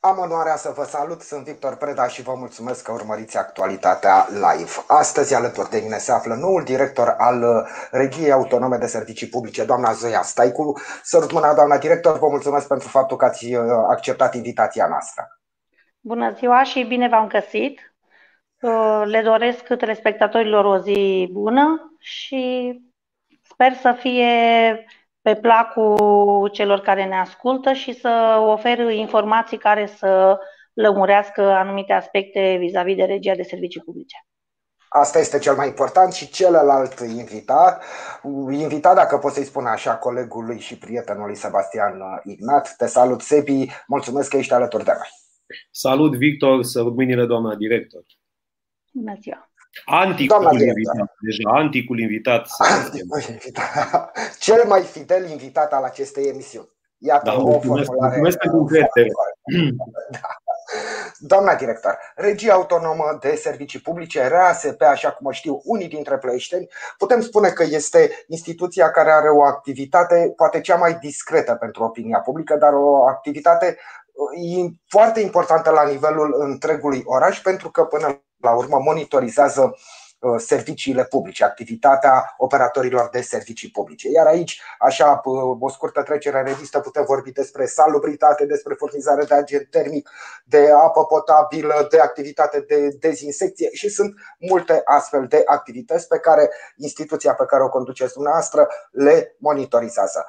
Am onoarea să vă salut, sunt Victor Preda și vă mulțumesc că urmăriți actualitatea live. Astăzi alături de mine se află noul director al uh, Regiei Autonome de Servicii Publice, doamna Zoia Staicu. Sărut mâna, doamna director, vă mulțumesc pentru faptul că ați uh, acceptat invitația noastră. Bună ziua și bine v-am găsit. Uh, le doresc telespectatorilor o zi bună și sper să fie pe placul celor care ne ascultă și să ofer informații care să lămurească anumite aspecte vis-a-vis de regia de servicii publice. Asta este cel mai important și celălalt invitat, invitat, dacă pot să-i spun așa, colegului și prietenului Sebastian Ignat. Te salut, Sebi, mulțumesc că ești alături de noi. Salut, Victor, să mâinile, doamna director. Bună ziua. Anticul invitat, deja anticul invitat. Anticul invitat. Cel mai fidel invitat al acestei emisiuni. Iată da, o mulțumesc, formulare. Mulțumesc pentru da. Doamna director, Regia Autonomă de Servicii Publice, RASP, așa cum o știu unii dintre plăieșteni, putem spune că este instituția care are o activitate poate cea mai discretă pentru opinia publică, dar o activitate uh, foarte importantă la nivelul întregului oraș, pentru că până la urmă monitorizează uh, serviciile publice, activitatea operatorilor de servicii publice. Iar aici, așa, uh, o scurtă trecere în revistă, putem vorbi despre salubritate, despre furnizare de agent termic, de apă potabilă, de activitate de dezinsecție și sunt multe astfel de activități pe care instituția pe care o conduceți dumneavoastră le monitorizează.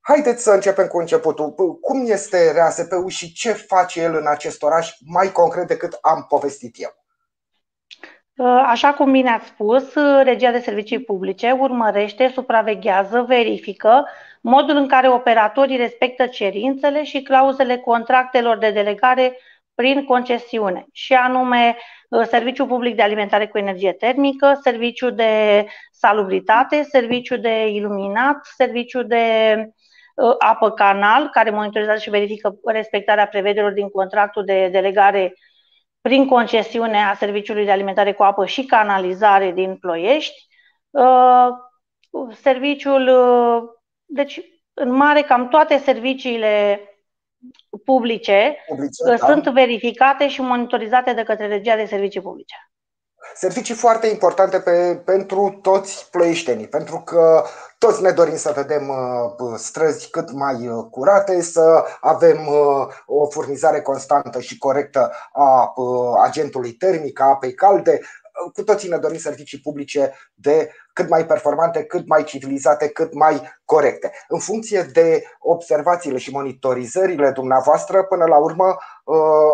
Haideți să începem cu începutul. Cum este RASP-ul și ce face el în acest oraș mai concret decât am povestit eu? Uh, așa cum bine ați spus, uh, Regia de Servicii Publice urmărește, supraveghează, verifică modul în care operatorii respectă cerințele și clauzele contractelor de delegare prin concesiune, și anume uh, Serviciul Public de Alimentare cu Energie Termică, Serviciul de Salubritate, Serviciul de Iluminat, Serviciul de apă canal, care monitorizează și verifică respectarea prevederilor din contractul de delegare prin concesiune a Serviciului de Alimentare cu Apă și Canalizare din Ploiești. Uh, serviciul, uh, deci în mare cam toate serviciile publice, publice uh, da. sunt verificate și monitorizate de către Regia de Servicii Publice. Servicii foarte importante pe, pentru toți ploieștenii, pentru că toți ne dorim să vedem uh, străzi cât mai uh, curate, să avem uh, o furnizare constantă și corectă a agentului termic, a apei calde. Cu toții ne dorim servicii publice de cât mai performante, cât mai civilizate, cât mai corecte. În funcție de observațiile și monitorizările dumneavoastră, până la urmă,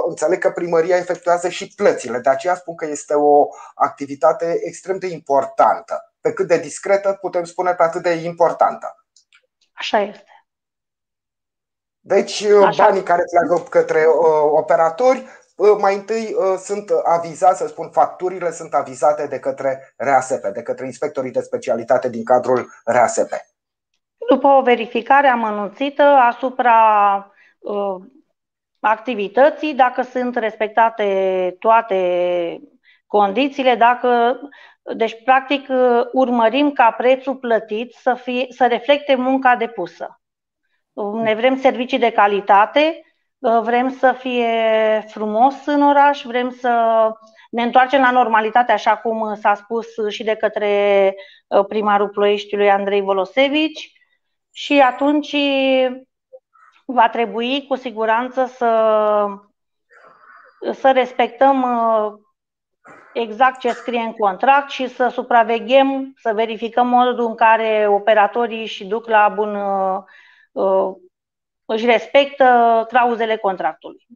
înțeleg că primăria efectuează și plățile. De aceea spun că este o activitate extrem de importantă pe cât de discretă, putem spune pe atât de importantă. Așa este. Deci, uh, Așa. banii care pleacă către uh, operatori, uh, mai întâi uh, sunt avizați, să spun, facturile sunt avizate de către RASP, de către inspectorii de specialitate din cadrul RASP. După o verificare amănunțită asupra uh, activității, dacă sunt respectate toate condițiile, dacă deci, practic, uh, urmărim ca prețul plătit să, fie, să reflecte munca depusă. Ne vrem servicii de calitate, uh, vrem să fie frumos în oraș, vrem să ne întoarcem la normalitate, așa cum s-a spus și de către uh, primarul Ploieștiului Andrei Volosevici. Și atunci va trebui cu siguranță să, să respectăm exact ce scrie în contract și să supraveghem, să verificăm modul în care operatorii și duc la bun, uh, uh, își respectă clauzele contractului.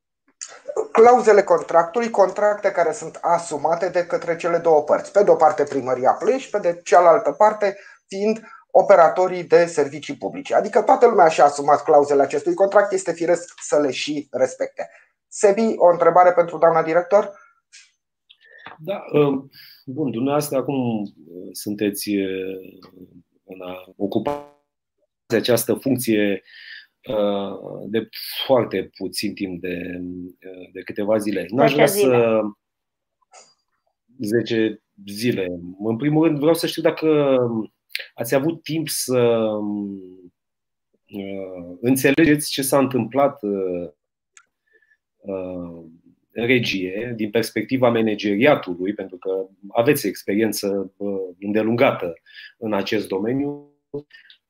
Clauzele contractului, contracte care sunt asumate de către cele două părți. Pe de o parte primăria plăși, pe de cealaltă parte fiind operatorii de servicii publice. Adică toată lumea și-a asumat clauzele acestui contract, este firesc să le și respecte. Sebi, o întrebare pentru doamna director? Da, um, bun, dumneavoastră acum uh, sunteți uh, în a ocupa această funcție uh, de foarte puțin timp de, de câteva zile. N-aș vrea să. 10 zile. În primul rând, vreau să știu dacă ați avut timp să înțelegeți ce s-a întâmplat regie, din perspectiva manageriatului, pentru că aveți experiență îndelungată în acest domeniu,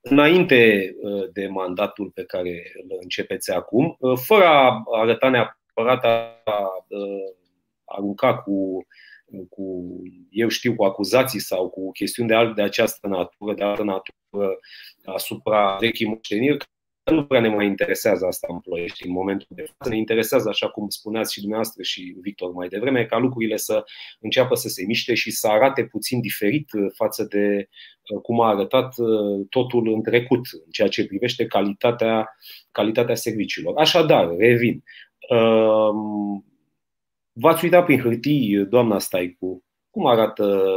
înainte de mandatul pe care îl începeți acum, fără a arăta neapărat a arunca cu, cu, eu știu, cu acuzații sau cu chestiuni de, alt, de această natură, de altă natură asupra vechii moșteniri, nu prea ne mai interesează asta în ploiești în momentul de față. Ne interesează, așa cum spuneați și dumneavoastră și Victor mai devreme, ca lucrurile să înceapă să se miște și să arate puțin diferit uh, față de uh, cum a arătat uh, totul în trecut, în ceea ce privește calitatea, calitatea serviciilor. Așadar, revin. Um, v-ați uitat prin hârtii, doamna Staicu, cum arată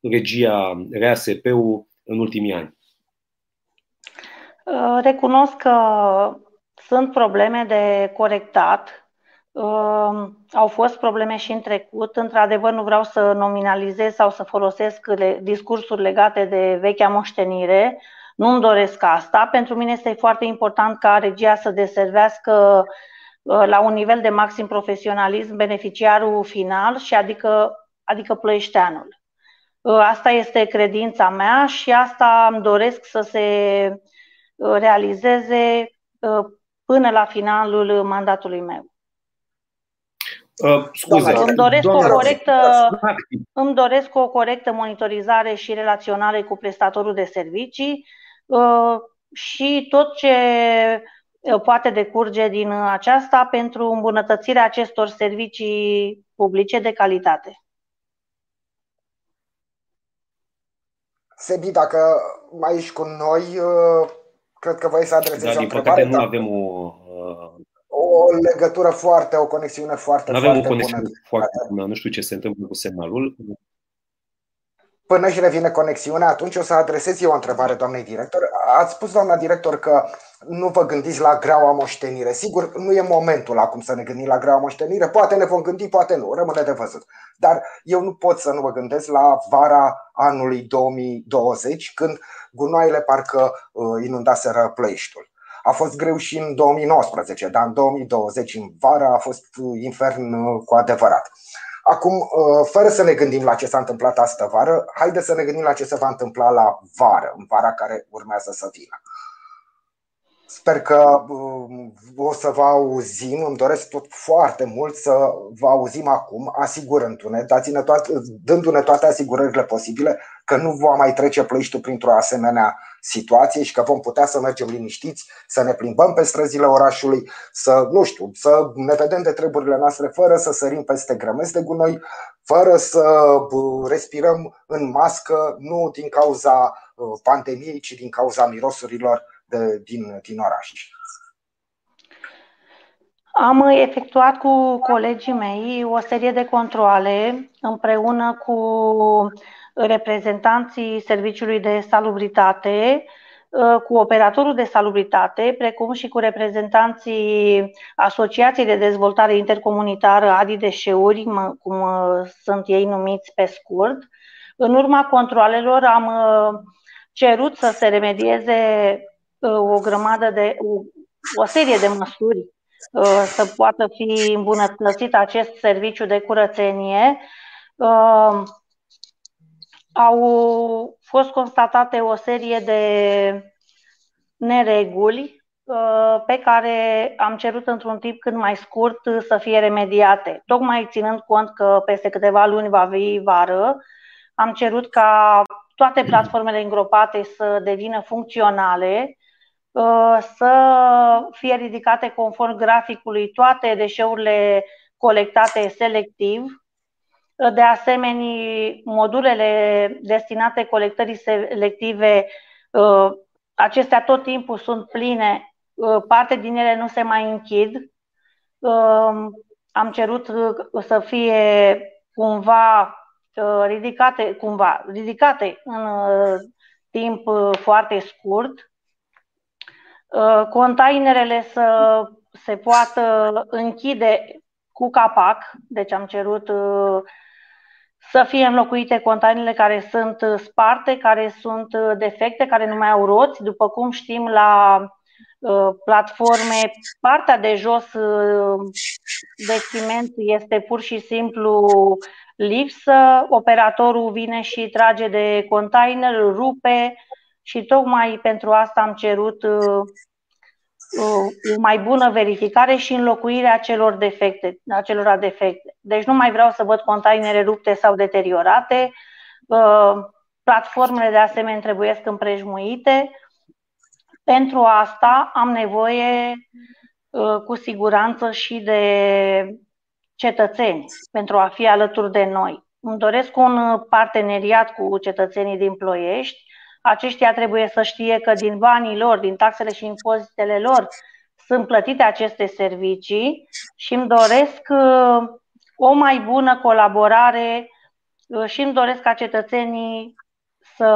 regia RASP-ul în ultimii ani? Uh, recunosc că sunt probleme de corectat. Uh, au fost probleme și în trecut. Într-adevăr, nu vreau să nominalizez sau să folosesc discursuri legate de vechea moștenire. Nu-mi doresc asta. Pentru mine este foarte important ca regia să deservească uh, la un nivel de maxim profesionalism beneficiarul final și adică, adică plăieșteanul. Asta este credința mea și asta îmi doresc să se Uh, realizeze uh, până la finalul mandatului meu. Uh, scuze, îmi doresc, o corectă, îmi doresc o corectă monitorizare și relaționare cu prestatorul de servicii uh, și tot ce uh, poate decurge din aceasta pentru îmbunătățirea acestor servicii publice de calitate. Sebi, dacă mai ești cu noi, Cred că voi să adresezi Dar, din păcate, nu avem o, o legătură foarte, o conexiune foarte, nu avem foarte o conexiune bună. foarte bună. Nu știu ce se întâmplă cu semnalul. Până își revine conexiunea, atunci o să adresez eu o întrebare doamnei director. Ați spus, doamna director, că nu vă gândiți la greaua moștenire. Sigur, nu e momentul acum să ne gândim la greaua moștenire. Poate ne vom gândi, poate nu, rămâne de văzut. Dar eu nu pot să nu mă gândesc la vara anului 2020, când gunoaiele parcă uh, inundaseră plăiștul. A fost greu și în 2019, dar în 2020, în vara, a fost uh, infern uh, cu adevărat. Acum, fără să ne gândim la ce s-a întâmplat astă vară, haide să ne gândim la ce se va întâmpla la vară, în vara care urmează să vină. Sper că um, o să vă auzim, îmi doresc tot foarte mult să vă auzim acum, asigurându-ne, dați-ne toate, dându-ne toate asigurările posibile că nu va mai trece plăiștul printr-o asemenea situație și că vom putea să mergem liniștiți, să ne plimbăm pe străzile orașului, să, nu știu, să ne vedem de treburile noastre fără să sărim peste grămezi de gunoi, fără să uh, respirăm în mască, nu din cauza uh, pandemiei, ci din cauza mirosurilor de, din, din oraș. Am efectuat cu colegii mei o serie de controle împreună cu reprezentanții Serviciului de Salubritate, cu operatorul de salubritate, precum și cu reprezentanții Asociației de Dezvoltare Intercomunitară Adi Deșeuri, cum sunt ei numiți pe scurt. În urma controlelor am cerut să se remedieze o grămadă de, o, o serie de măsuri uh, să poată fi îmbunătățit acest serviciu de curățenie. Uh, au fost constatate o serie de nereguli uh, pe care am cerut într-un timp cât mai scurt să fie remediate. Tocmai ținând cont că peste câteva luni va fi vară, am cerut ca toate platformele îngropate să devină funcționale Uh, să fie ridicate conform graficului toate deșeurile colectate selectiv. Uh, de asemenea, modulele destinate colectării selective, uh, acestea tot timpul sunt pline, parte din ele nu se mai închid. Am cerut să fie cumva ridicate, cumva ridicate în timp foarte scurt Uh, containerele să se poată închide cu capac, deci am cerut uh, să fie înlocuite containerele care sunt sparte, care sunt defecte, care nu mai au roți. După cum știm, la platforme. Partea de jos de ciment este pur și simplu lipsă. Operatorul vine și trage de container, rupe și tocmai pentru asta am cerut o mai bună verificare și înlocuirea acelor defecte, acelor defecte. Deci nu mai vreau să văd containere rupte sau deteriorate. Platformele de asemenea trebuie împrejmuite. Pentru asta am nevoie cu siguranță și de cetățeni pentru a fi alături de noi. Îmi doresc un parteneriat cu cetățenii din Ploiești aceștia trebuie să știe că din banii lor, din taxele și impozitele lor, sunt plătite aceste servicii și îmi doresc uh, o mai bună colaborare uh, și îmi doresc ca cetățenii să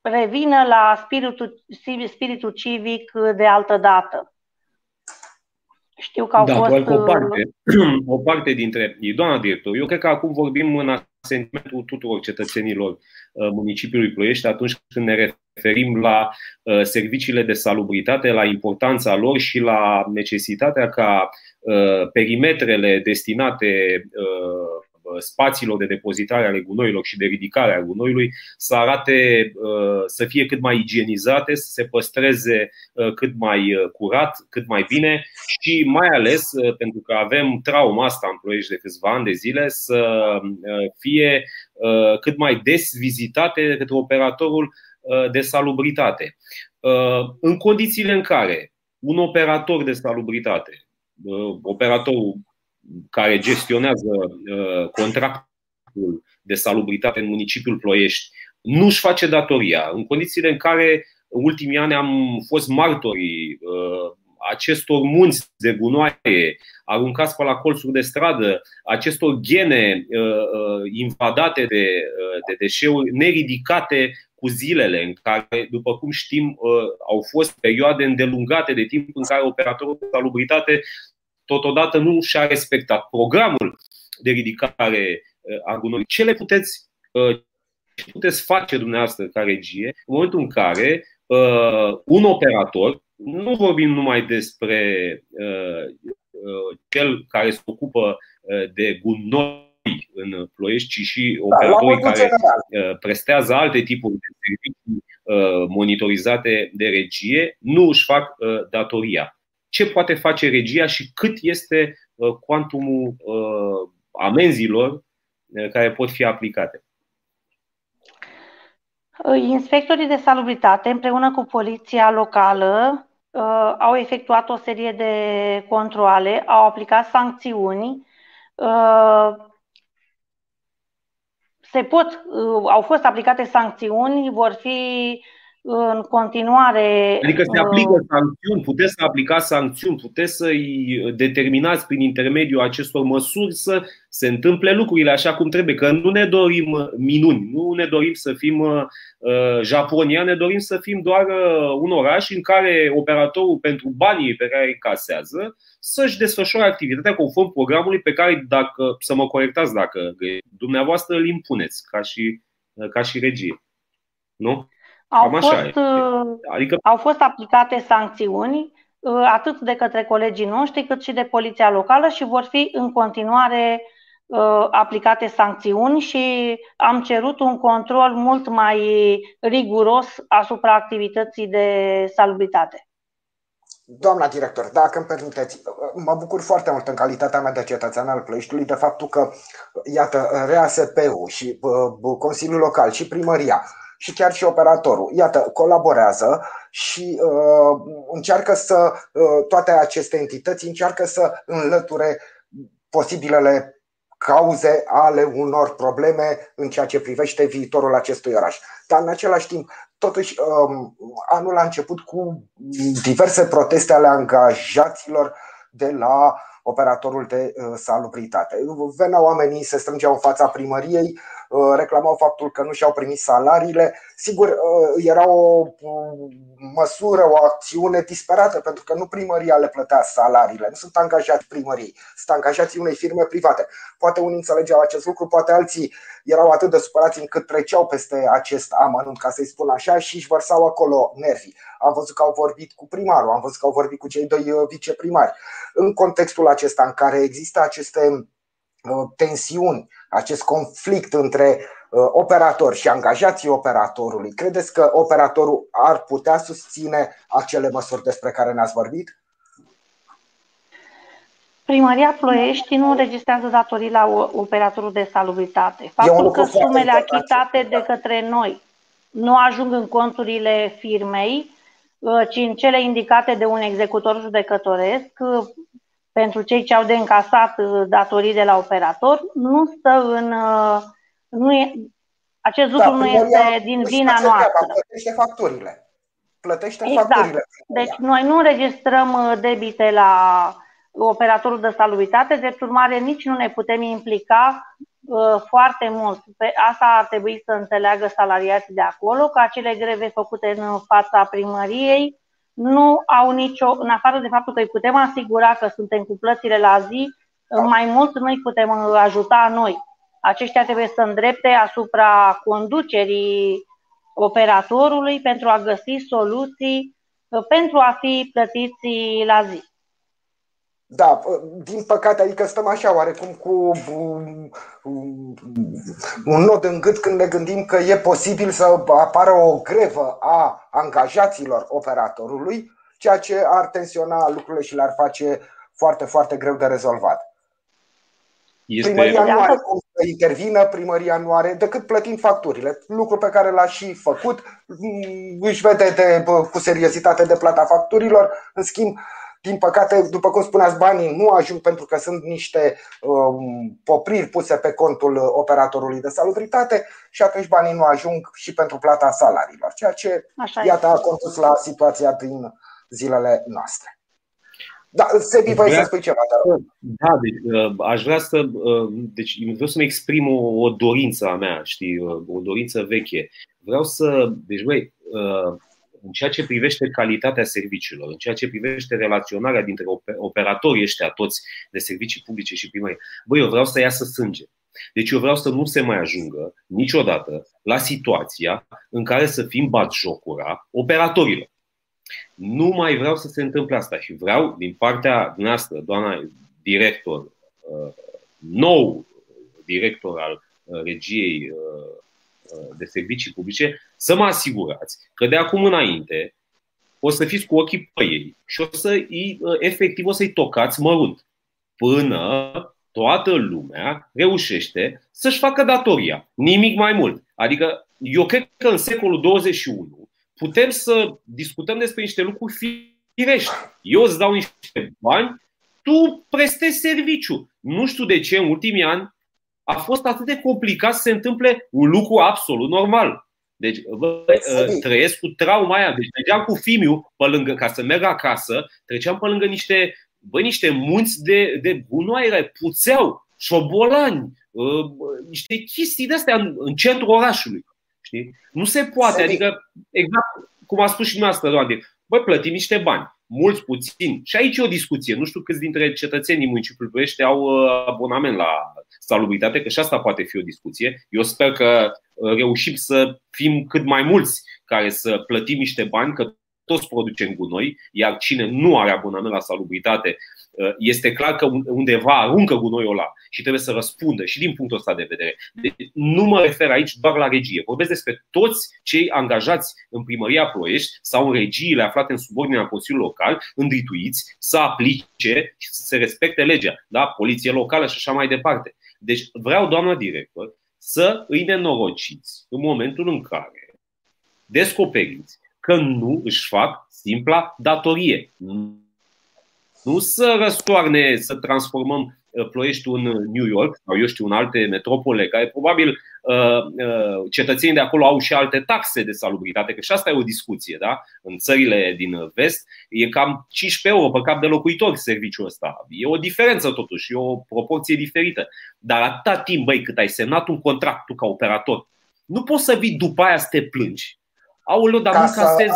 revină la spiritul, spiritul civic de altă dată. Știu că au da, fost... Doar că o parte, o parte dintre ei, doamna director, eu cred că acum vorbim în sentimentul tuturor cetățenilor uh, municipiului Ploiești atunci când ne referim la uh, serviciile de salubritate, la importanța lor și la necesitatea ca uh, perimetrele destinate spațiilor de depozitare ale gunoilor și de ridicare a gunoiului să arate, să fie cât mai igienizate, să se păstreze cât mai curat, cât mai bine și mai ales pentru că avem trauma asta în Ploiești de câțiva ani de zile să fie cât mai des vizitate de către operatorul de salubritate. În condițiile în care un operator de salubritate, operatorul care gestionează uh, contractul de salubritate în municipiul Ploiești nu își face datoria, în condițiile în care în ultimii ani am fost martorii uh, acestor munți de gunoaie aruncați pe la colțuri de stradă, acestor gene uh, invadate de, de deșeuri neridicate cu zilele, în care, după cum știm, au fost perioade îndelungate de timp în care operatorul de salubritate totodată nu și-a respectat programul de ridicare uh, a gunoiului. Ce le puteți, uh, ce puteți face dumneavoastră ca regie în momentul în care uh, un operator, nu vorbim numai despre cel care se ocupă de gunoi în Ploiești, ci și da, operatorii care general. prestează alte tipuri de servicii monitorizate de regie, nu își fac datoria ce poate face regia și cât este uh, cuantumul uh, amenzilor uh, care pot fi aplicate. Inspectorii de salubritate, împreună cu poliția locală, au efectuat o serie de controle, au aplicat sancțiuni. Se pot, au fost aplicate sancțiuni, vor fi în continuare. Adică se aplică sancțiuni, puteți să aplicați sancțiuni, puteți să-i determinați prin intermediul acestor măsuri să se întâmple lucrurile așa cum trebuie. Că nu ne dorim minuni, nu ne dorim să fim uh, Japonia, ne dorim să fim doar uh, un oraș în care operatorul pentru banii pe care îi casează să-și desfășoare activitatea conform programului pe care, dacă, să mă corectați dacă dumneavoastră îl impuneți ca și, ca și regie. Nu? Au fost, uh, adică... au fost aplicate sancțiuni uh, atât de către colegii noștri cât și de poliția locală și vor fi în continuare uh, aplicate sancțiuni și am cerut un control mult mai riguros asupra activității de salubritate. Doamna director, dacă îmi permiteți, mă bucur foarte mult în calitatea mea de cetățean al Plăiștiului de faptul că, iată, RASP-ul și Consiliul Local și Primăria și chiar și operatorul. Iată, colaborează și uh, încearcă să, uh, toate aceste entități încearcă să înlăture posibilele cauze ale unor probleme în ceea ce privește viitorul acestui oraș. Dar în același timp, totuși, um, anul a început cu diverse proteste ale angajaților de la operatorul de uh, salubritate. Veneau oamenii, se strângeau în fața primăriei, uh, reclamau faptul că nu și-au primit salariile. Sigur, uh, era o măsură, o acțiune disperată, pentru că nu primăria le plătea salariile, nu sunt angajați primăriei, sunt angajații unei firme private. Poate unii înțelegeau acest lucru, poate alții erau atât de supărați încât treceau peste acest amănunt, ca să-i spun așa, și își vărsau acolo nervii. Am văzut că au vorbit cu primarul, am văzut că au vorbit cu cei doi uh, viceprimari. În contextul acesta în care există aceste uh, tensiuni, acest conflict între Uh, operator și angajații operatorului, credeți că operatorul ar putea susține acele măsuri despre care ne-ați vorbit? Primăria Ploiești nu înregistrează datorii la operatorul de salubritate. Faptul că sumele achitate de către noi nu ajung în conturile firmei, uh, ci în cele indicate de un executor judecătoresc, uh, pentru cei ce au de încasat datorii de la operator, nu stă în nu e, acest lucru da, nu este din vina noastră. Plătește facturile. Plătește exact. facturile. Deci noi nu înregistrăm uh, debite la operatorul de salubritate, de urmare nici nu ne putem implica uh, foarte mult. Pe asta ar trebui să înțeleagă salariații de acolo, că acele greve făcute în fața primăriei nu au nicio, în afară de faptul că îi putem asigura că suntem cu plățile la zi, mai mult nu îi putem ajuta noi aceștia trebuie să îndrepte asupra conducerii operatorului pentru a găsi soluții uh, pentru a fi plătiți la zi. Da, uh, din păcate, adică stăm așa oarecum cu un nod în gât când ne gândim că e posibil să apară o grevă a angajaților operatorului, ceea ce ar tensiona lucrurile și le-ar face foarte, foarte greu de rezolvat. Este... Primăria nu are cum să intervină, primăria nu are decât plătind facturile. Lucru pe care l-a și făcut, mm, își vede de, cu seriozitate de plata facturilor. În schimb, din păcate, după cum spuneați, banii nu ajung pentru că sunt niște um, popriri puse pe contul operatorului de salubritate și atunci banii nu ajung și pentru plata salariilor, ceea ce, Așa iată, a condus la situația din zilele noastre. Da, Sebi, vrei să spui ceva, dar... Da, deci, uh, aș vrea să. Uh, deci, vreau să-mi exprim o, o dorință a mea, știi, uh, o dorință veche. Vreau să. Deci, băi, în ceea ce privește calitatea serviciilor, în ceea ce privește relaționarea dintre operatorii ăștia toți de servicii publice și primării, băi, eu vreau să iasă sânge. Deci eu vreau să nu se mai ajungă niciodată la situația în care să fim batjocura operatorilor. Nu mai vreau să se întâmple asta și vreau din partea noastră, doamna director, uh, nou director al uh, regiei uh, de servicii publice, să mă asigurați că de acum înainte o să fiți cu ochii pe ei și o să efectiv o să-i tocați mărunt până toată lumea reușește să-și facă datoria. Nimic mai mult. Adică eu cred că în secolul 21 putem să discutăm despre niște lucruri firești. Eu îți dau niște bani, tu prestezi serviciu. Nu știu de ce în ultimii ani a fost atât de complicat să se întâmple un lucru absolut normal. Deci bă, ă, trăiesc cu trauma aia. Deci mergeam cu Fimiu pe lângă, ca să merg acasă, treceam pe lângă niște, bă, niște munți de, de gunoaie, puțeau, șobolani, ă, niște chestii de astea în, în centrul orașului. Știi? Nu se poate, adică exact cum a spus și dumneavoastră, doamne, băi, plătim niște bani, mulți, puțini. Și aici e o discuție. Nu știu câți dintre cetățenii municipiului Ploiești au uh, abonament la salubritate, că și asta poate fi o discuție. Eu sper că uh, reușim să fim cât mai mulți care să plătim niște bani, că toți producem gunoi, iar cine nu are abonament la salubritate Uh, este clar că undeva aruncă gunoiul ăla și trebuie să răspundă și din punctul ăsta de vedere. Deci, nu mă refer aici doar la regie. Vorbesc despre toți cei angajați în primăria Ploiești sau în regiile aflate în subordinea Consiliului Local, îndrituiți să aplice și să se respecte legea. Da? Poliție locală și așa mai departe. Deci vreau, doamna director, să îi nenorociți în momentul în care descoperiți că nu își fac simpla datorie nu să răstoarne, să transformăm uh, Ploieștiul în New York sau eu știu în alte metropole care probabil uh, uh, cetățenii de acolo au și alte taxe de salubritate, că și asta e o discuție, da? În țările din vest e cam 15 euro pe cap de locuitor serviciul ăsta. E o diferență totuși, e o proporție diferită. Dar atâta timp, băi, cât ai semnat un contract tu ca operator, nu poți să vii după aia să te plângi Aoleu, dar nu casez,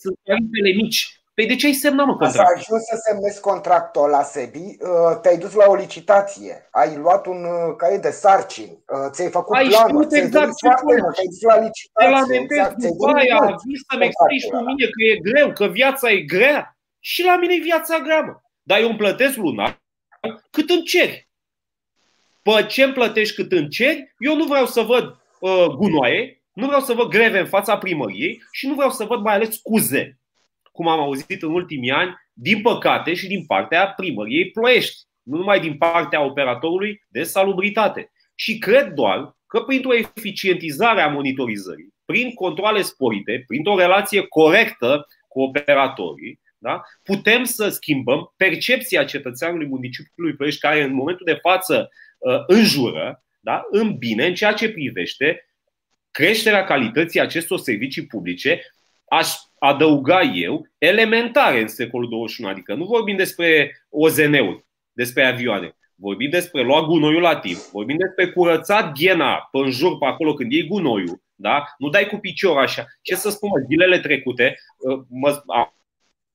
sunt tarifele mici. Păi de ce ai semnat, mă, contract? Să ajuns să semnezi contractul la SEBI, uh, te-ai dus la o licitație, ai luat un uh, caiet de sarcini, uh, ți-ai făcut ai planul, ți-ai exact ce te-ai dus la licitație. Exact, după aia, vii să-mi explici cu mine că e greu, că viața e grea. Și la mine e viața grea, mă. Dar eu îmi plătesc lunar cât îmi ceri. Pe ce îmi plătești cât îmi ceri, eu nu vreau să văd uh, gunoaie, nu vreau să văd greve în fața primăriei și nu vreau să văd mai ales scuze cum am auzit în ultimii ani, din păcate și din partea primăriei Ploiești, nu numai din partea operatorului de salubritate. Și cred doar că printr-o eficientizare a monitorizării, prin controle sporite, printr-o relație corectă cu operatorii, da? putem să schimbăm percepția cetățeanului municipiului Ploiești, care în momentul de față uh, înjură da? în bine în ceea ce privește creșterea calității acestor servicii publice, aș adăuga eu, elementare în secolul 21. Adică nu vorbim despre OZN-uri, despre avioane. Vorbim despre lua gunoiul la timp, vorbim despre curățat ghena pe în jur pe acolo când iei gunoiul, da? nu dai cu picior așa. Ce să spun, zilele trecute, uh, mă, am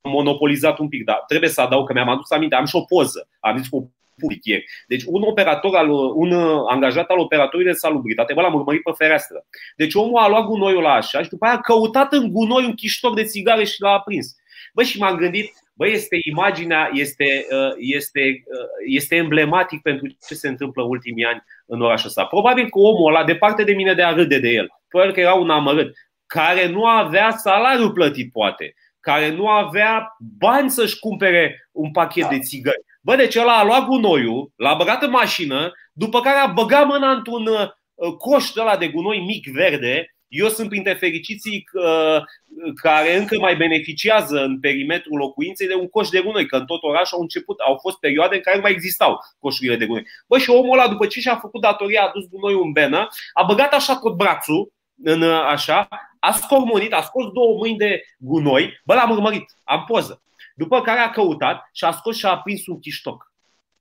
monopolizat un pic, dar trebuie să adaug că mi-am adus aminte, am și o poză, am zis cu public ieri. Deci un operator, al, un angajat al operatorului de salubritate, bă, l-am urmărit pe fereastră. Deci omul a luat gunoiul la așa și după aia a căutat în gunoi un chiștor de țigare și l-a aprins. Bă, și m-am gândit, bă, este imaginea, este, uh, este, uh, este emblematic pentru ce se întâmplă în ultimii ani în orașul ăsta. Probabil că omul ăla, departe de mine de a râde de el, probabil că era un amărât, care nu avea salariu plătit, poate, care nu avea bani să-și cumpere un pachet de țigări. Bă, deci ăla a luat gunoiul, l-a băgat în mașină, după care a băgat mâna într-un uh, coș de ăla de gunoi mic verde. Eu sunt printre fericiții uh, care încă mai beneficiază în perimetrul locuinței de un coș de gunoi, că în tot orașul au început, au fost perioade în care nu mai existau coșurile de gunoi. Bă, și omul ăla, după ce și-a făcut datoria, a dus gunoiul în benă, a băgat așa tot brațul, în așa, a scormonit, a scos două mâini de gunoi, bă, l-am urmărit, am poză. După care a căutat și a scos și a aprins un chiștoc.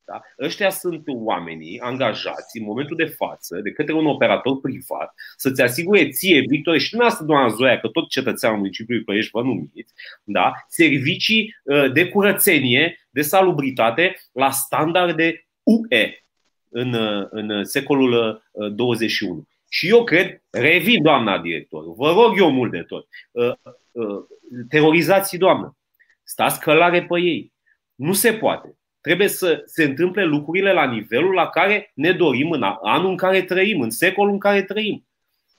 Da? Ăștia sunt oamenii angajați în momentul de față de către un operator privat să-ți asigure ție, Victor, și dumneavoastră, doamna Zoia, că tot cetățeanul municipiului Ploiești vă numiți, da? servicii uh, de curățenie, de salubritate la standarde UE în, uh, în secolul 21. Uh, și eu cred, revin, doamna director, vă rog eu mult de tot, terorizați doamnă, Stați călare pe ei. Nu se poate. Trebuie să se întâmple lucrurile la nivelul la care ne dorim în anul în care trăim, în secolul în care trăim.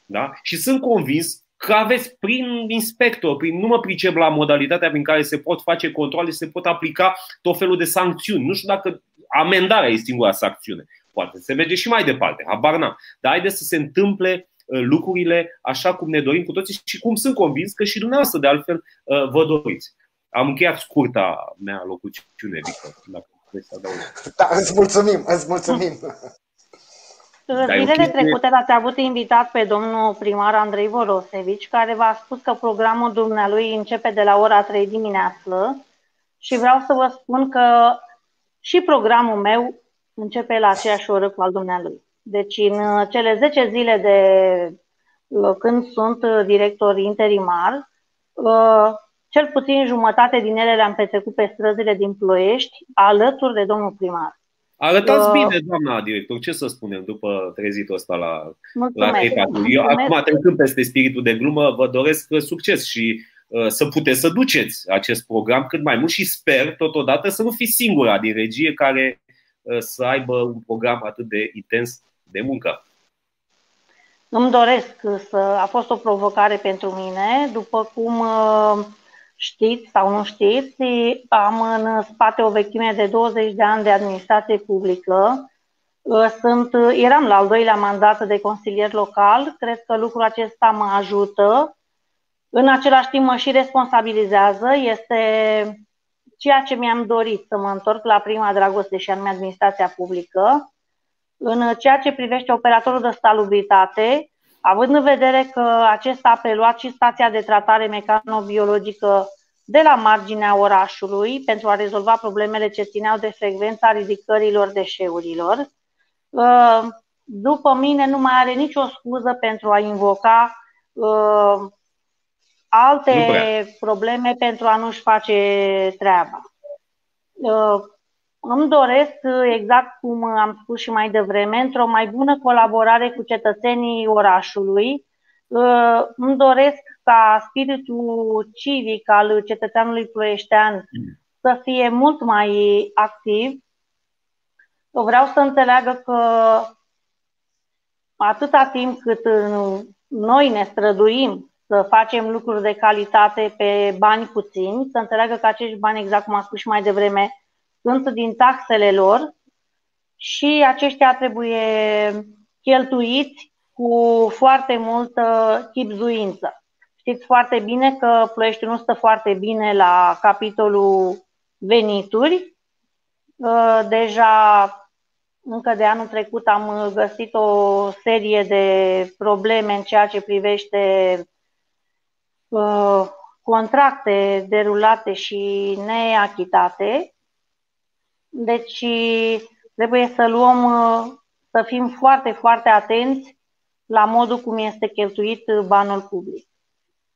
Da? Și sunt convins că aveți prin inspector, prin, nu mă pricep la modalitatea prin care se pot face controle, se pot aplica tot felul de sancțiuni. Nu știu dacă amendarea e singura sancțiune. Poate se merge și mai departe, habar n-am. Dar haideți să se întâmple uh, lucrurile așa cum ne dorim cu toții și cum sunt convins că și dumneavoastră de altfel uh, vă doriți. Am încheiat scurta mea locuțiune, Victor, dacă vreți să adaug. Da, îți mulțumim, îți mulțumim. Zilele trecute l-ați avut invitat pe domnul primar Andrei Vorosevici, care v-a spus că programul dumnealui începe de la ora 3 dimineață și vreau să vă spun că și programul meu începe la aceeași oră cu al dumnealui. Deci în cele 10 zile de când sunt director interimar, cel puțin jumătate din ele le-am petrecut pe străzile din Ploiești, alături de domnul primar. Arătați uh, bine, doamna director, ce să spunem după trezitul ăsta la, mulțumesc, la EPAC. Eu acum, trecând peste spiritul de glumă, vă doresc succes și uh, să puteți să duceți acest program cât mai mult și sper totodată să nu fiți singura din regie care uh, să aibă un program atât de intens de muncă. Îmi doresc să a fost o provocare pentru mine, după cum uh, știți sau nu știți, am în spate o vechime de 20 de ani de administrație publică. Sunt, eram la al doilea mandat de consilier local. Cred că lucrul acesta mă ajută. În același timp mă și responsabilizează. Este ceea ce mi-am dorit să mă întorc la prima dragoste și anume administrația publică. În ceea ce privește operatorul de salubritate, Având în vedere că acesta a preluat și stația de tratare mecanobiologică de la marginea orașului pentru a rezolva problemele ce țineau de frecvența ridicărilor deșeurilor, uh, după mine nu mai are nicio scuză pentru a invoca uh, alte probleme pentru a nu-și face treaba. Uh, îmi doresc, exact cum am spus și mai devreme, într-o mai bună colaborare cu cetățenii orașului. Uh, îmi doresc ca spiritul civic al cetățeanului ploieștean să fie mult mai activ. Vreau să înțeleagă că atâta timp cât noi ne străduim să facem lucruri de calitate pe bani puțini, să înțeleagă că acești bani, exact cum am spus și mai devreme, sunt din taxele lor și aceștia trebuie cheltuiți cu foarte multă chipzuință. Știți foarte bine că Ploiești nu stă foarte bine la capitolul venituri. Uh, deja încă de anul trecut am găsit o serie de probleme în ceea ce privește uh, contracte derulate și neachitate. Deci trebuie să luăm, uh, să fim foarte, foarte atenți la modul cum este cheltuit banul public.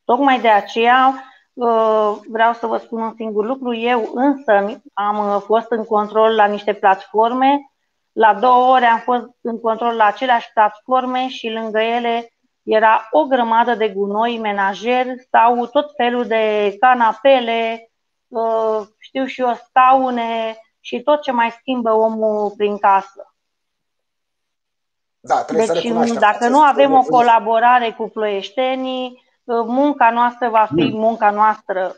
Tocmai de aceea uh, vreau să vă spun un singur lucru. Eu însă am fost în control la niște platforme. La două ore am fost în control la aceleași platforme și lângă ele era o grămadă de gunoi menajer sau tot felul de canapele, uh, știu și eu, staune și tot ce mai schimbă omul prin casă. Da, deci, să dacă nu avem o colaborare cu ploieștenii, munca noastră va fi munca noastră.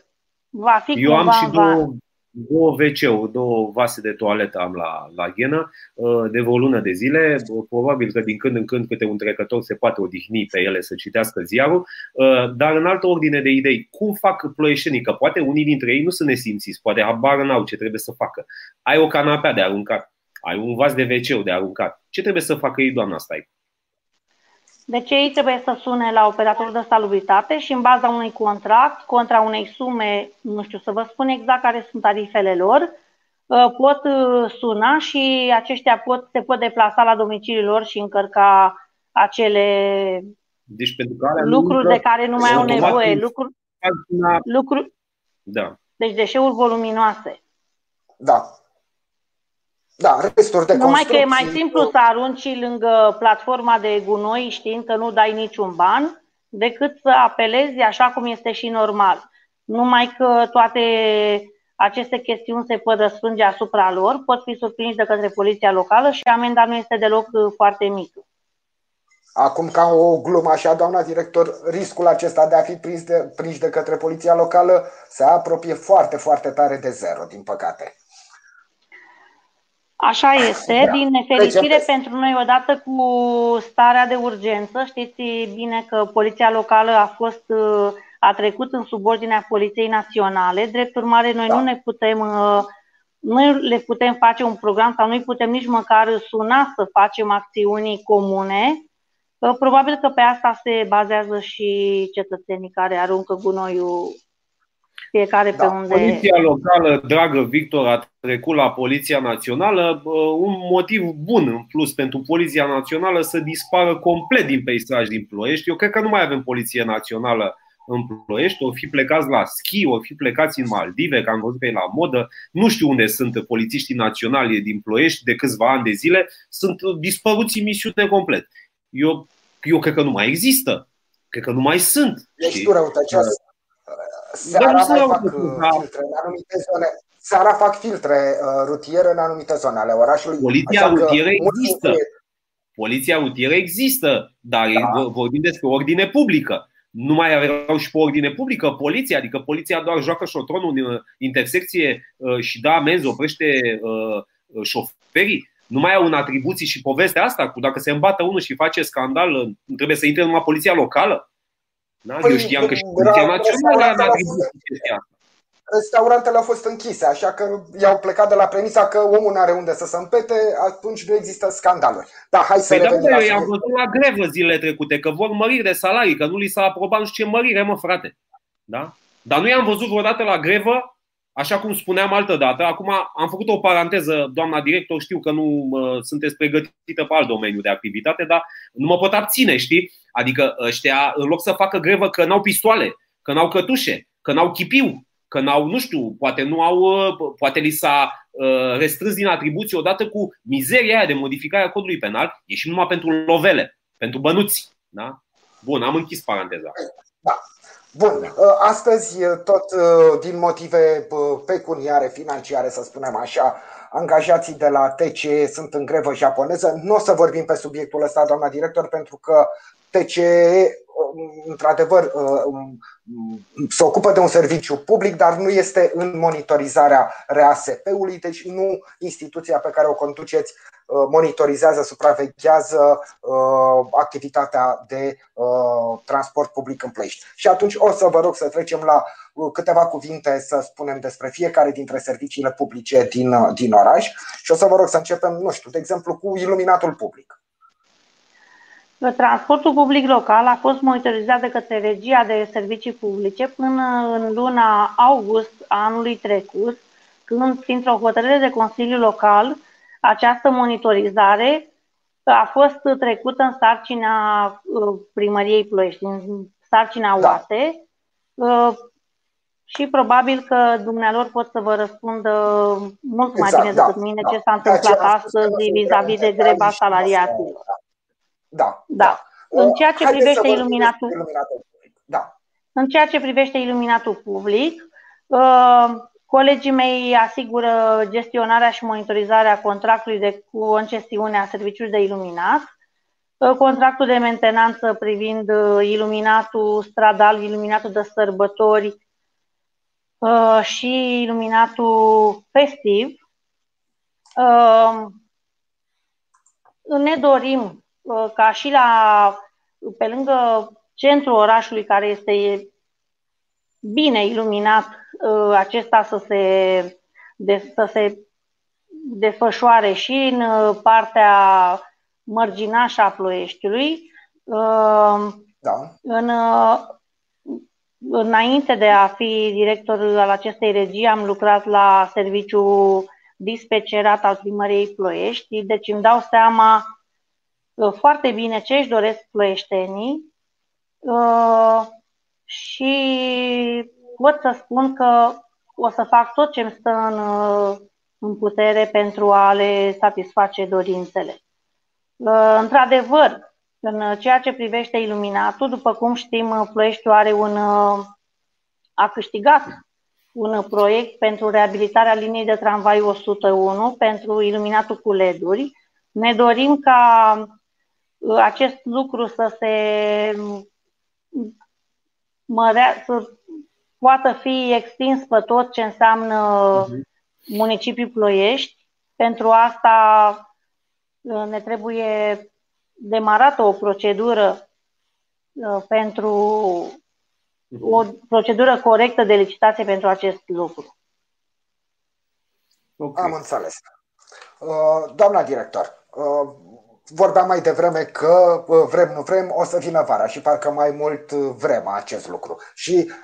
Va fi Eu am și două, două wc două vase de toaletă am la, la ghenă uh, de o lună de zile. Probabil că din când în când câte un trecător se poate odihni pe ele să citească ziarul, uh, dar în altă ordine de idei, cum fac ploieșenii? Că poate unii dintre ei nu sunt nesimțiți, poate habar n-au ce trebuie să facă. Ai o canapea de aruncat, ai un vas de wc de aruncat. Ce trebuie să facă ei, doamna Stai? Deci ei trebuie să sune la operatorul de salubritate și în baza unui contract, contra unei sume, nu știu să vă spun exact care sunt tarifele lor, uh, pot uh, suna și aceștia pot, se pot deplasa la domiciliul lor și încărca acele deci, pentru care lucruri de care nu mai au nevoie. Lucruri, lucruri, da. Deci deșeuri voluminoase. Da. Da, resturi de Numai că e mai simplu să arunci lângă platforma de gunoi știind că nu dai niciun ban, decât să apelezi așa cum este și normal. Numai că toate aceste chestiuni se pot răspânge asupra lor, pot fi surprinși de către poliția locală și amenda nu este deloc foarte mică. Acum, ca o glumă așa, doamna director, riscul acesta de a fi prins de, prins de către poliția locală se apropie foarte, foarte tare de zero, din păcate. Așa este. Da. Din nefericire pentru noi, odată cu starea de urgență, știți bine că Poliția Locală a fost a trecut în subordinea Poliției Naționale. Drept urmare, noi da. nu ne putem nu le putem face un program sau nu putem nici măcar suna să facem acțiuni comune. Probabil că pe asta se bazează și cetățenii care aruncă gunoiul fiecare da. pe unde... Poliția locală, dragă Victor, a trecut la Poliția Națională. Un motiv bun în plus pentru Poliția Națională să dispară complet din peisaj din Ploiești. Eu cred că nu mai avem Poliție Națională în Ploiești, o fi plecați la schi, o fi plecați în Maldive, că am văzut pe ei la modă. Nu știu unde sunt polițiștii naționali din Ploiești de câțiva ani de zile. Sunt dispăruți în misiune complet. Eu, eu cred că nu mai există. Cred că nu mai sunt. Ești tu răutăcios seara mai fac filtre în anumite zone. Seara fac filtre uh, rutiere în anumite zone ale orașului. Poliția rutieră există. Poliția rutieră există, dar da. vorbim despre ordine publică. Nu mai aveau și pe ordine publică poliția, adică poliția doar joacă șotronul în intersecție uh, și da amenzi, oprește uh, șoferii. Nu mai au în atribuții și povestea asta cu dacă se îmbată unul și face scandal, trebuie să intre numai poliția locală. Da? Păi, Eu știam că și Poliția Națională a chestia asta. Restaurantele au fost închise, așa că i-au plecat de la premisa că omul nu are unde să se împete, atunci nu există scandaluri. Da, hai să păi revenim da, eu i-am văzut la grevă zilele trecute, că vor măriri de salarii, că nu li s-a aprobat nu știu ce mărire, mă frate. Da? Dar nu i-am văzut vreodată la grevă Așa cum spuneam altă dată, acum am făcut o paranteză, doamna director, știu că nu uh, sunteți pregătită pe alt domeniu de activitate, dar nu mă pot abține, știi? Adică ăștia, în loc să facă grevă că n-au pistoale, că n-au cătușe, că n-au chipiu, că n-au, nu știu, poate nu au, poate li s-a restrâns din atribuție odată cu mizeria aia de modificare a codului penal, e și numai pentru lovele, pentru bănuți. Da? Bun, am închis paranteza. Da. Bun, astăzi tot din motive pecuniare, financiare, să spunem așa, angajații de la TCE sunt în grevă japoneză. Nu o să vorbim pe subiectul ăsta, doamna director, pentru că TCE, într-adevăr, um, se ocupă de un serviciu public, dar nu este în monitorizarea RASP-ului, deci nu instituția pe care o conduceți uh, monitorizează, supraveghează uh, activitatea de uh, transport public în Ploiești. Și atunci o să vă rog să trecem la câteva cuvinte să spunem despre fiecare dintre serviciile publice din, din oraș și o să vă rog să începem, nu știu, de exemplu, cu iluminatul public. Transportul public local a fost monitorizat de către Regia de Servicii Publice până în luna august a anului trecut, când, printr-o hotărâre de Consiliu Local, această monitorizare a fost trecută în sarcina uh, primăriei Ploiești, în sarcina da. UASE uh, și probabil că dumnealor pot să vă răspundă mult mai exact, bine decât da, mine da. ce s-a întâmplat astăzi vis-a-vis de greva salariaților. Da. Da. În ceea ce Haideți privește iluminatul, iluminatul public. Da. În ceea ce privește iluminatul public, uh, colegii mei asigură gestionarea și monitorizarea contractului de concesiune a serviciului de iluminat, uh, contractul de mentenanță privind uh, iluminatul stradal, iluminatul de sărbători și iluminatul festiv. Ne dorim Uh, ca și la, pe lângă centrul orașului care este bine iluminat, uh, acesta să se, de, să se desfășoare și în uh, partea mărginașă a Ploieștiului. Da. În, înainte de a fi director al acestei regii, am lucrat la serviciu dispecerat al primăriei Ploiești, deci îmi dau seama Uh, foarte bine ce își doresc ploieștenii uh, și pot să spun că o să fac tot ce îmi stă în, uh, în putere pentru a le satisface dorințele. Într-adevăr, în ceea ce privește iluminatul, după cum știm, Ploieștiul are un, a câștigat un proiect pentru reabilitarea liniei de tramvai 101 pentru iluminatul cu LED-uri. Ne dorim ca acest lucru să se mărea, să poată fi extins pe tot ce înseamnă uh-huh. municipiul Ploiești. Pentru asta uh, ne trebuie demarată o procedură uh, pentru uh-huh. o procedură corectă de licitație pentru acest lucru. Okay. Am înțeles. Doamna director, vorbeam mai devreme că vrem, nu vrem, o să vină vara și parcă mai mult uh, vrem acest lucru. Și uh,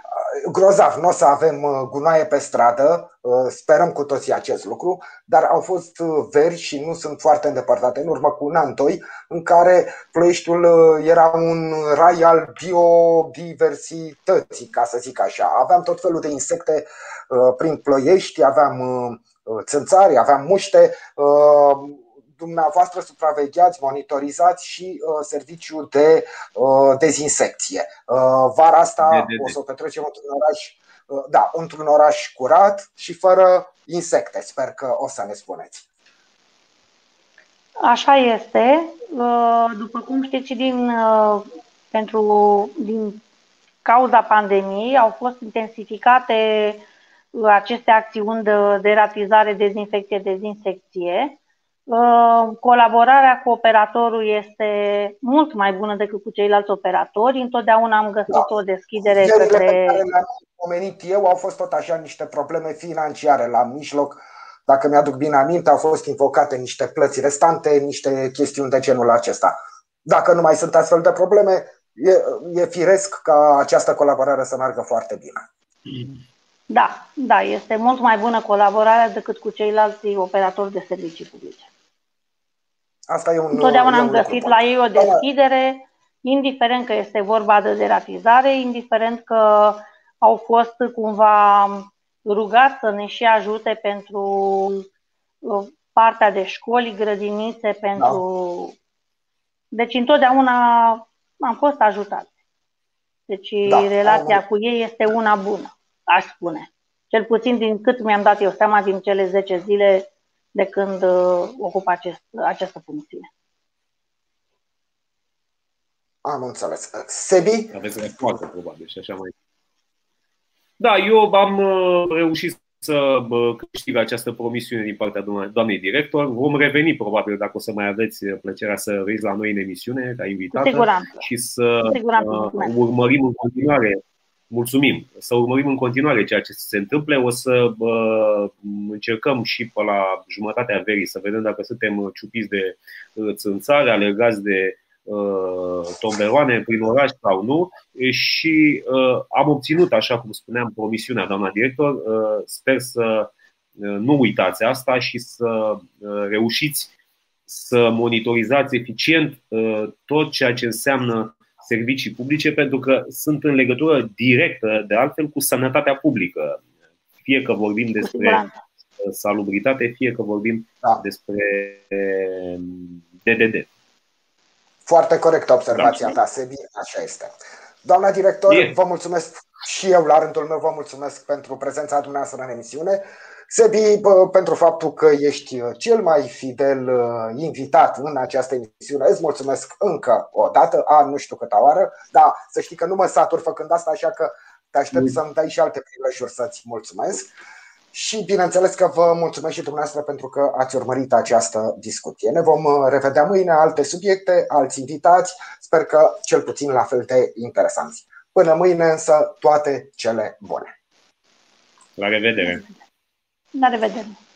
grozav, nu o să avem uh, gunoaie pe stradă, sperăm cu toții acest lucru, dar au fost veri și nu sunt foarte îndepărtate, în urmă cu un an, doi, în care Ploieștiul era un rai al biodiversității, ca să zic așa. Aveam tot felul de insecte prin Ploiești, aveam țânțari, aveam muște, dumneavoastră supravegheați, monitorizați și uh, serviciul de uh, dezinsecție. Uh, vara asta de, de, de. o să o petrecem într-un oraș, uh, da, într-un oraș curat și fără insecte. Sper că o să ne spuneți. Așa este. Uh, după cum știți, din, uh, pentru, din cauza pandemiei au fost intensificate uh, aceste acțiuni de deratizare, dezinfecție, dezinsecție. Uh, colaborarea cu operatorul este mult mai bună decât cu ceilalți operatori. Întotdeauna am găsit da. o deschidere Zilele către. Pe care le-am pomenit eu au fost tot așa niște probleme financiare la mijloc. Dacă mi-aduc bine aminte, au fost invocate niște plăți restante, niște chestiuni de genul acesta. Dacă nu mai sunt astfel de probleme, e, e firesc ca această colaborare să meargă foarte bine. Da, da, este mult mai bună colaborarea decât cu ceilalți operatori de servicii publice. Asta e un, Întotdeauna am găsit la ei o deschidere, indiferent că este vorba de deratizare, indiferent că au fost cumva rugați să ne și ajute pentru uh, partea de școli, grădinițe, pentru. Da. Deci întotdeauna am fost ajutat. Deci da, relația am... cu ei este una bună, aș spune. Cel puțin din cât mi-am dat eu seama din cele 10 zile de când uh, ocup acest, această funcție. Am înțeles. Sebi? Aveți răspunsă, probabil, și așa mai. Da, eu am uh, reușit să câștig această promisiune din partea doamnei director. Vom reveni probabil dacă o să mai aveți plăcerea să veniți la noi în emisiune ca invitată Siguranță. și să Siguranță. Uh, urmărim în continuare mulțumim. Să urmărim în continuare ceea ce se întâmple. O să bă, încercăm și pe la jumătatea verii să vedem dacă suntem ciupiți de uh, țânțare, alergați de uh, tomberoane prin oraș sau nu și uh, am obținut, așa cum spuneam, promisiunea doamna director. Uh, sper să uh, nu uitați asta și să uh, reușiți să monitorizați eficient uh, tot ceea ce înseamnă servicii publice pentru că sunt în legătură directă, de altfel, cu sănătatea publică. Fie că vorbim despre salubritate, fie că vorbim da. despre DDD. Foarte corect observația da. ta, Sebi, așa este. Doamna director, e. vă mulțumesc și eu la rândul meu vă mulțumesc pentru prezența dumneavoastră în emisiune. Sebi, pentru faptul că ești uh, cel mai fidel uh, invitat în această emisiune, îți mulțumesc încă o dată, a nu știu câta oară, dar să știi că nu mă satur făcând asta, așa că te aștept să-mi dai și alte prilejuri să-ți mulțumesc. Și bineînțeles că vă mulțumesc și dumneavoastră pentru că ați urmărit această discuție. Ne vom uh, revedea mâine alte subiecte, alți invitați, sper că cel puțin la fel de interesanți. Până mâine însă toate cele bune. La revedere! La revedere!